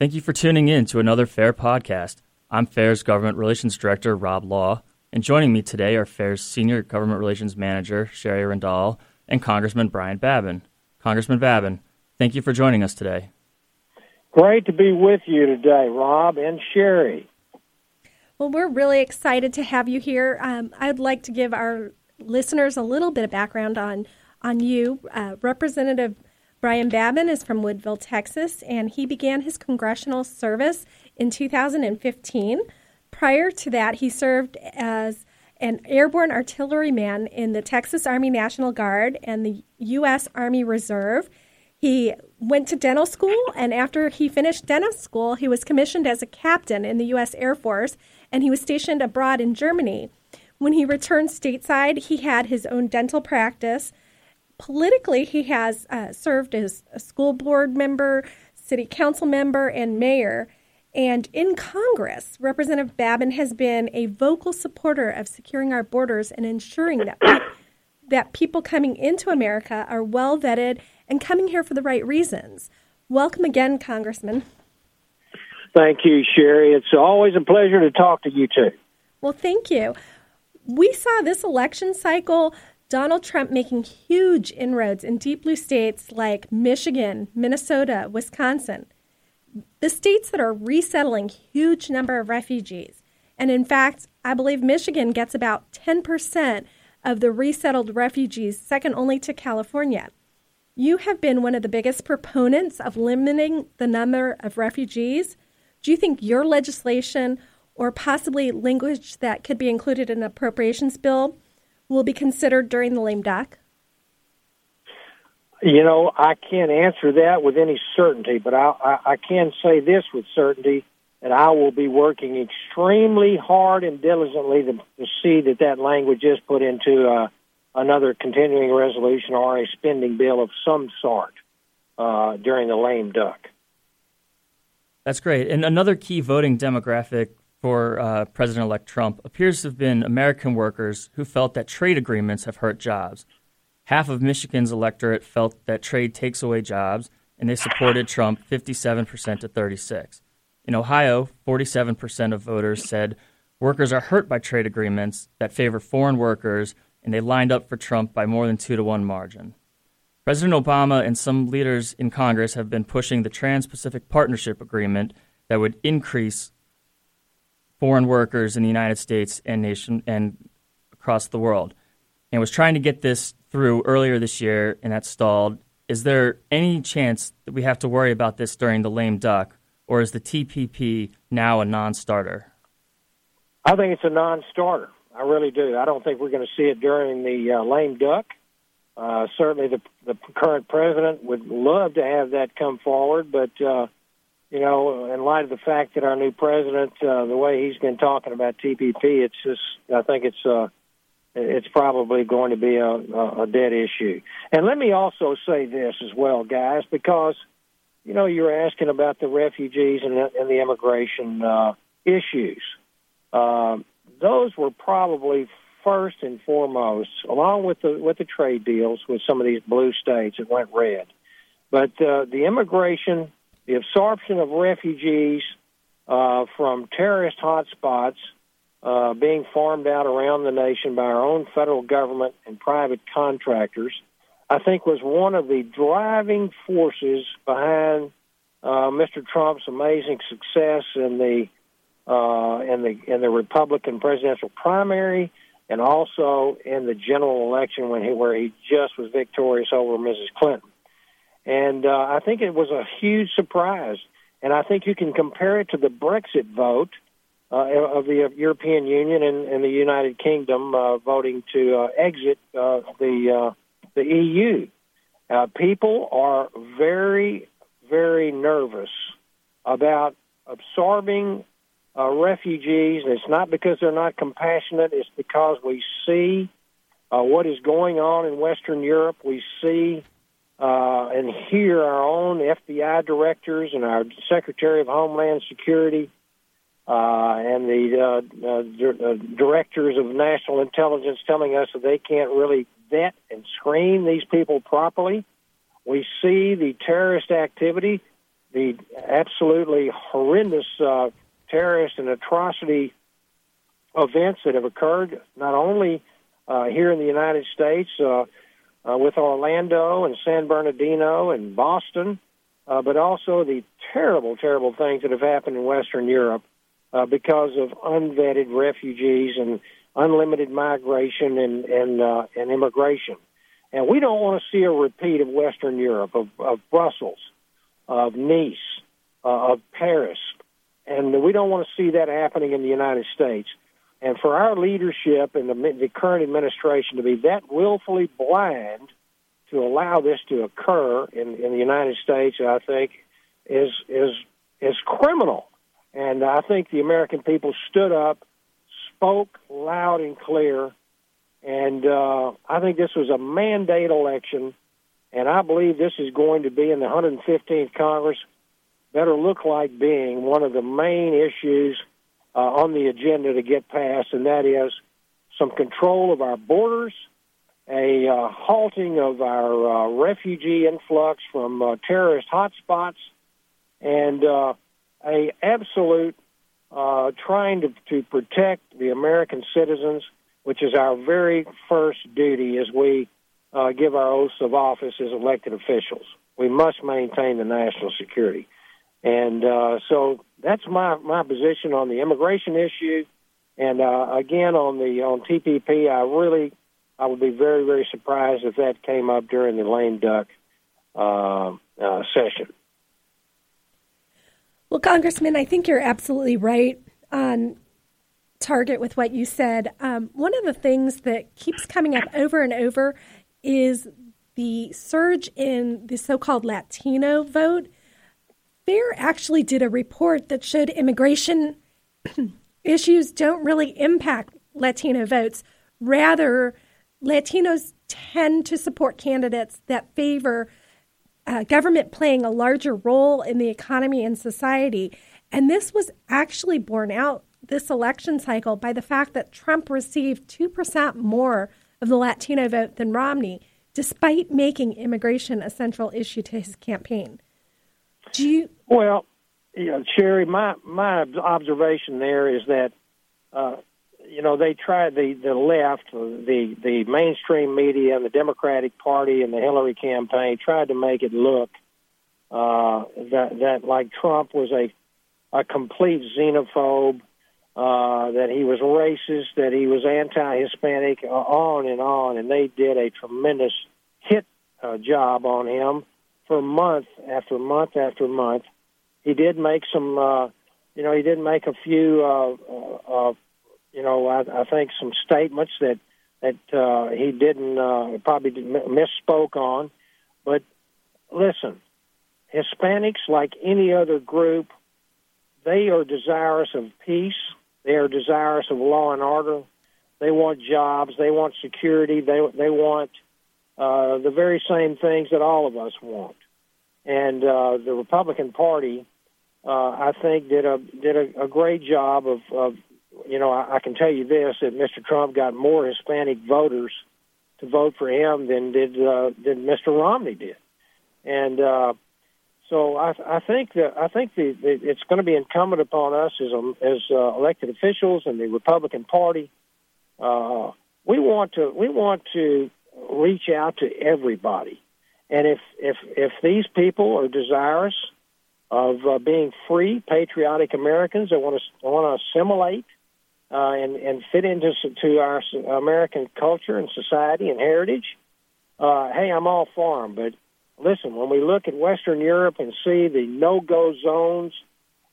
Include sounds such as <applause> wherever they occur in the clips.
Thank you for tuning in to another FAIR podcast. I'm FAIR's Government Relations Director, Rob Law, and joining me today are FAIR's Senior Government Relations Manager, Shari Rendall, and Congressman Brian Babin. Congressman Babin, thank you for joining us today. Great to be with you today, Rob and Shari. Well, we're really excited to have you here. Um, I'd like to give our listeners a little bit of background on on you. Uh, Representative Brian Babin is from Woodville, Texas, and he began his congressional service in 2015. Prior to that, he served as an airborne artilleryman in the Texas Army National Guard and the U.S. Army Reserve. He went to dental school, and after he finished dental school, he was commissioned as a captain in the U.S. Air Force, and he was stationed abroad in Germany. When he returned stateside, he had his own dental practice politically, he has uh, served as a school board member, city council member, and mayor. And in Congress, Representative Babin has been a vocal supporter of securing our borders and ensuring that pe- that people coming into America are well vetted and coming here for the right reasons. Welcome again, Congressman. Thank you, Shari. It's always a pleasure to talk to you too. Well, thank you. We saw this election cycle Donald Trump making huge inroads in deep blue states like Michigan, Minnesota, Wisconsin, the states that are resettling huge number of refugees. And in fact, I believe Michigan gets about 10% of the resettled refugees, second only to California. You have been one of the biggest proponents of limiting the number of refugees. Do you think your legislation or possibly language that could be included in an appropriations bill will be considered during the lame duck? You know, I can't answer that with any certainty, but I, I, I can say this with certainty that I will be working extremely hard and diligently to, to see that that language is put into uh, another continuing resolution or a spending bill of some sort uh, during the lame duck. That's great. And another key voting demographic for uh, President elect Trump appears to have been American workers who felt that trade agreements have hurt jobs. Half of Michigan's electorate felt that trade takes away jobs, and they supported Trump 57% to 36. In Ohio, 47% of voters said workers are hurt by trade agreements that favor foreign workers, and they lined up for Trump by more than 2 to 1 margin. President Obama and some leaders in Congress have been pushing the Trans Pacific Partnership Agreement that would increase foreign workers in the United States and nation and across the world, and was trying to get this through earlier this year, and that stalled. Is there any chance that we have to worry about this during the lame duck, or is the TPP now a non-starter? I think it's a non-starter. I really do. I don't think we're going to see it during the uh, lame duck. Uh, certainly, the the current president would love to have that come forward, but uh, you know, in light of the fact that our new president, uh, the way he's been talking about TPP, it's just, I think it's, uh, it's probably going to be a, a dead issue. And let me also say this as well, guys, because, you know, you're asking about the refugees and the, and the immigration uh, issues. Uh, those were probably first and foremost, along with the with the trade deals with some of these blue states that went red. But uh, the immigration the absorption of refugees uh, from terrorist hotspots uh, being farmed out around the nation by our own federal government and private contractors, I think was one of the driving forces behind uh, Mr. Trump's amazing success in the uh, in the in the Republican presidential primary, and also in the general election when he where he just was victorious over Mrs. Clinton. And uh, I think it was a huge surprise. And I think you can compare it to the Brexit vote uh, of the European Union and, and the United Kingdom uh, voting to uh, exit uh, the uh, the EU. Uh, people are very, very nervous about absorbing uh, refugees, and it's not because they're not compassionate. It's because we see uh, what is going on in Western Europe. We see uh, and hear our own FBI directors and our Secretary of Homeland Security uh, and the uh, uh, uh, directors of national intelligence telling us that they can't really vet and screen these people properly. We see the terrorist activity the absolutely horrendous uh, terrorist and atrocity events that have occurred, not only uh, here in the United States uh, with Orlando and San Bernardino and Boston, uh, but also the terrible, terrible things that have happened in Western Europe uh, because of unvetted refugees and unlimited migration and and, uh, and immigration. And we don't want to see a repeat of Western Europe, of, of Brussels, of Nice, uh, of Paris, and we don't want to see that happening in the United States. And for our leadership and the, the current administration to be that willfully blind to allow this to occur in, in the United States, I think, is is is criminal. And I think the American people stood up, spoke loud and clear, and uh, I think this was a mandate election. And I believe this is going to be in the 115th Congress better look like being one of the main issues uh, on the agenda to get passed, and that is some control of our borders, a uh, halting of our uh, refugee influx from uh, terrorist hotspots, and uh, a absolute uh, trying to, to protect the American citizens, which is our very first duty as we uh, give our oaths of office as elected officials. We must maintain the national security. And uh, so that's my, my position on the immigration issue. And uh, again, on the on TPP, I really I would be very very surprised if that came up during the lame duck uh, uh, session. Well, Congressman, I think you're absolutely right on target with what you said. Um, one of the things that keeps coming up over and over is the surge in the so-called Latino vote FAIR actually did a report that showed immigration <clears throat> issues don't really impact Latino votes. Rather, Latinos tend to support candidates that favor uh, government playing a larger role in the economy and society. And this was actually borne out this election cycle by the fact that Trump received 2% more of the Latino vote than Romney, despite making immigration a central issue to his campaign. Do you? Well, you know, Shari, my my observation there is that, uh, you know, they tried the the left, the the mainstream media, and the Democratic Party and the Hillary campaign tried to make it look uh, that that like Trump was a a complete xenophobe, uh, that he was racist, that he was anti-Hispanic, uh, on and on, and they did a tremendous hit uh, job on him for month after month after month. He did make some, uh, you know, he did make a few, uh, uh, uh, you know, I, I think some statements that that uh, he didn't uh, probably misspoke on. But listen, Hispanics, like any other group, they are desirous of peace. They are desirous of law and order. They want jobs. They want security. They they want uh, the very same things that all of us want. And uh, the Republican Party, uh, I think, did a did a, a great job of, of you know, I, I can tell you this that Mr. Trump got more Hispanic voters to vote for him than did uh, than Mr. Romney did, and uh, so I, I think that I think the, it's going to be incumbent upon us as um, as uh, elected officials and the Republican Party. Uh, we want to we want to reach out to everybody. And if if if these people are desirous of uh, being free, patriotic Americans that want to want to assimilate uh, and and fit into to our American culture and society and heritage, uh, hey, I'm all for them. But listen, when we look at Western Europe and see the no-go zones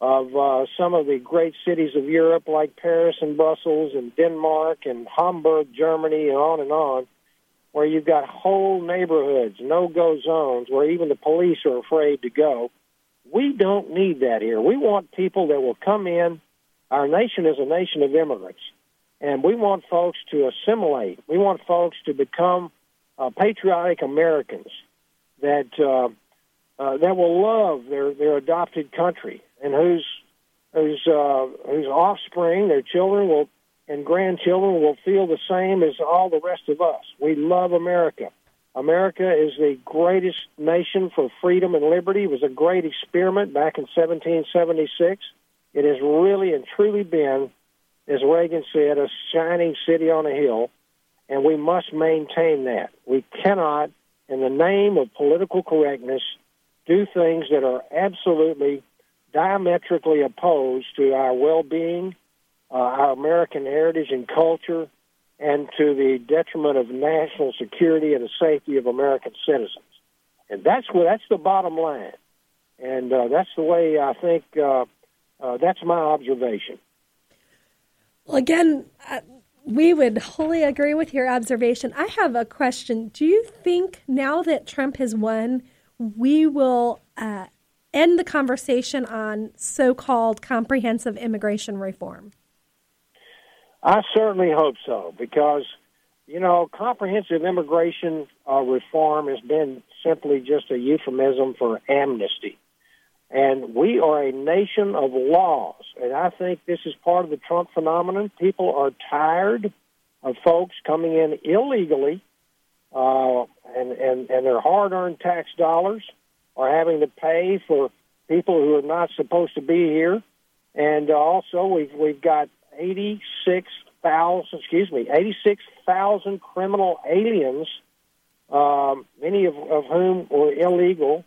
of uh, some of the great cities of Europe, like Paris and Brussels and Denmark and Hamburg, Germany, and on and on where you've got whole neighborhoods, no go zones, where even the police are afraid to go. We don't need that here. We want people that will come in. Our nation is a nation of immigrants, and we want folks to assimilate. We want folks to become uh, patriotic Americans that uh, uh, that will love their their adopted country and whose whose uh, whose offspring, their children, will and grandchildren will feel the same as all the rest of us. We love America. America is the greatest nation for freedom and liberty. It was a great experiment back in 1776. It has really and truly been, as Reagan said, a shining city on a hill, and we must maintain that. We cannot, in the name of political correctness, do things that are absolutely diametrically opposed to our well being, uh, our American heritage and culture, and to the detriment of national security and the safety of American citizens. And that's that's the bottom line, and uh, that's the way I think. Uh, uh, that's my observation. Well, again, uh, we would wholly agree with your observation. I have a question. Do you think now that Trump has won, we will uh, end the conversation on so-called comprehensive immigration reform? I certainly hope so because, you know, comprehensive immigration uh, reform has been simply just a euphemism for amnesty. And we are a nation of laws. And I think this is part of the Trump phenomenon. People are tired of folks coming in illegally uh, and, and, and their hard earned tax dollars are having to pay for people who are not supposed to be here. And uh, also, we've, we've got 86,000, excuse me, 86,000 criminal aliens, um, many of, of whom were illegal,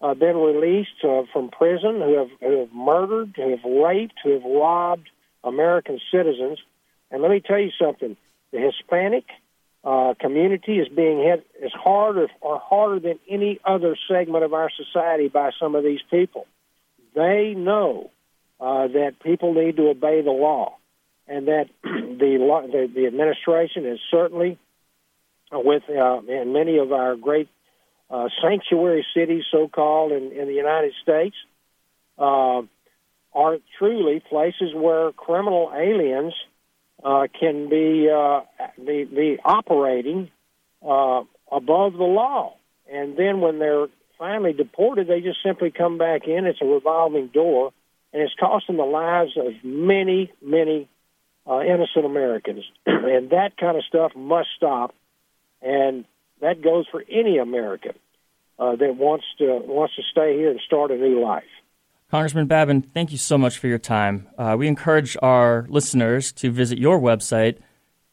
uh, been released uh, from prison, who have, who have murdered, who have raped, who have robbed American citizens. And let me tell you something: the Hispanic uh, community is being hit as hard or, or harder than any other segment of our society by some of these people. They know uh, that people need to obey the law, and that <clears throat> the, the the administration is certainly with uh, in many of our great uh, sanctuary cities, so called, in, in the United States, uh, are truly places where criminal aliens uh, can be, uh, be be operating uh, above the law, and then when they're finally deported, they just simply come back in. It's a revolving door, and it's costing the lives of many, many uh, innocent Americans, <clears throat> and that kind of stuff must stop. And that goes for any American uh, that wants to wants to stay here and start a new life. Congressman Babin, thank you so much for your time. Uh, we encourage our listeners to visit your website,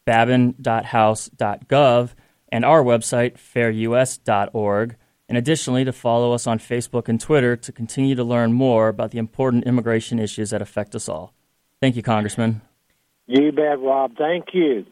babin.house.gov, and our website, fairus.org, and additionally to follow us on Facebook and Twitter to continue to learn more about the important immigration issues that affect us all. Thank you, Congressman. You bet, Rob. Thank you.